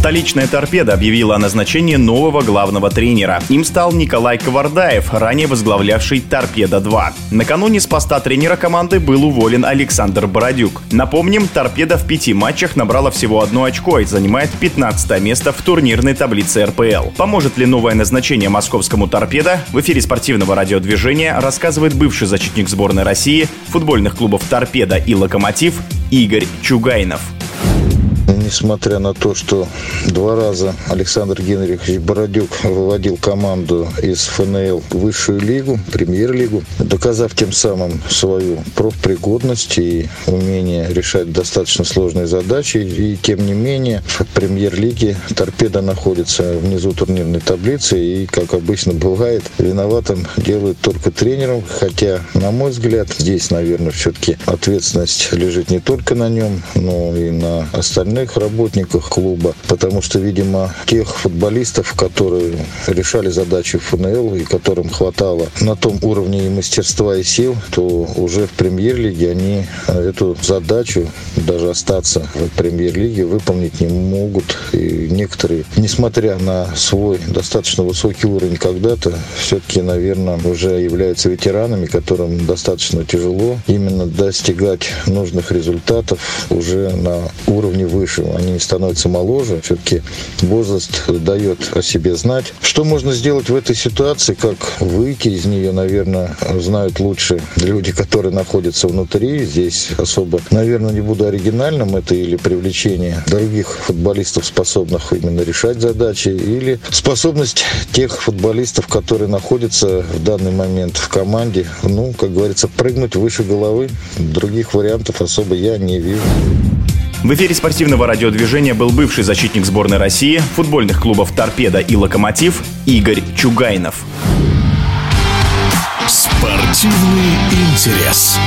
Столичная торпеда объявила о назначении нового главного тренера. Им стал Николай Ковардаев, ранее возглавлявший «Торпеда-2». Накануне с поста тренера команды был уволен Александр Бородюк. Напомним, «Торпеда» в пяти матчах набрала всего одно очко и занимает 15 место в турнирной таблице РПЛ. Поможет ли новое назначение московскому «Торпеда»? В эфире спортивного радиодвижения рассказывает бывший защитник сборной России, футбольных клубов «Торпеда» и «Локомотив» Игорь Чугайнов. Несмотря на то, что два раза Александр Генрихович Бородюк выводил команду из ФНЛ в высшую лигу, премьер-лигу, доказав тем самым свою профпригодность и умение решать достаточно сложные задачи. И тем не менее в премьер-лиге торпеда находится внизу турнирной таблицы и, как обычно бывает, виноватым делают только тренером, хотя, на мой взгляд, здесь, наверное, все-таки ответственность лежит не только на нем, но и на остальных работниках клуба, потому что, видимо, тех футболистов, которые решали задачи ФНЛ и которым хватало на том уровне и мастерства, и сил, то уже в премьер-лиге они эту задачу, даже остаться в премьер-лиге, выполнить не могут. И некоторые, несмотря на свой достаточно высокий уровень когда-то, все-таки, наверное, уже являются ветеранами, которым достаточно тяжело именно достигать нужных результатов уже на уровне выше, они становятся моложе. Все-таки возраст дает о себе знать. Что можно сделать в этой ситуации, как выйти из нее, наверное, знают лучше люди, которые находятся внутри. Здесь особо, наверное, не буду оригинальным. Это или привлечение других футболистов, способных именно решать задачи, или способность тех футболистов, которые находятся в данный момент в команде, ну, как говорится, прыгнуть выше головы. Других вариантов особо я не вижу. В эфире спортивного радиодвижения был бывший защитник сборной России, футбольных клубов «Торпеда» и «Локомотив» Игорь Чугайнов. Спортивный интерес.